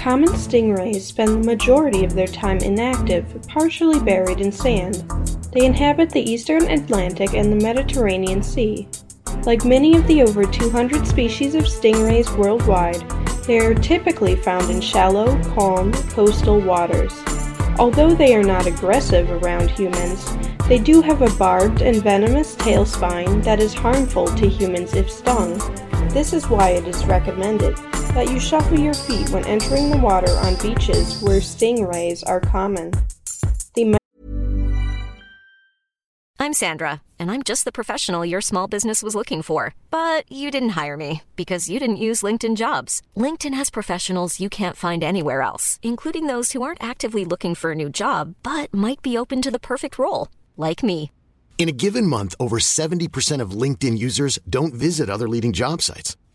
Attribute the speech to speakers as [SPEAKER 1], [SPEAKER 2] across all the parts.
[SPEAKER 1] Common stingrays spend the majority of their time inactive, partially buried in sand. They inhabit the eastern Atlantic and the Mediterranean Sea. Like many of the over 200 species of stingrays worldwide, they are typically found in shallow, calm, coastal waters. Although they are not aggressive around humans, they do have a barbed and venomous tail spine that is harmful to humans if stung. This is why it is recommended that you shuffle your feet when entering the water on beaches where stingrays are common. The
[SPEAKER 2] I'm Sandra, and I'm just the professional your small business was looking for. But you didn't hire me because you didn't use LinkedIn jobs. LinkedIn has professionals you can't find anywhere else, including those who aren't actively looking for a new job but might be open to the perfect role, like me.
[SPEAKER 3] In a given month, over 70% of LinkedIn users don't visit other leading job sites.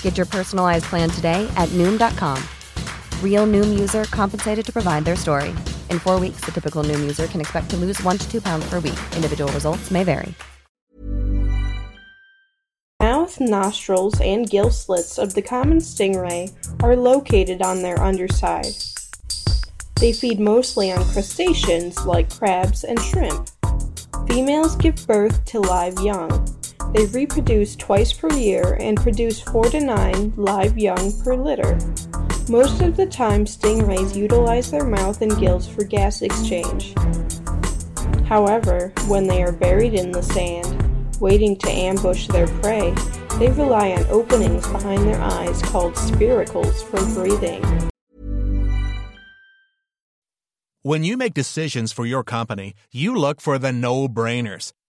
[SPEAKER 4] Get your personalized plan today at Noom.com. Real Noom user compensated to provide their story. In four weeks, the typical Noom user can expect to lose one to two pounds per week. Individual results may vary.
[SPEAKER 1] mouth, nostrils, and gill slits of the common stingray are located on their underside. They feed mostly on crustaceans like crabs and shrimp. Females give birth to live young. They reproduce twice per year and produce 4 to 9 live young per litter. Most of the time, stingrays utilize their mouth and gills for gas exchange. However, when they are buried in the sand, waiting to ambush their prey, they rely on openings behind their eyes called spiracles for breathing.
[SPEAKER 5] When you make decisions for your company, you look for the no brainers.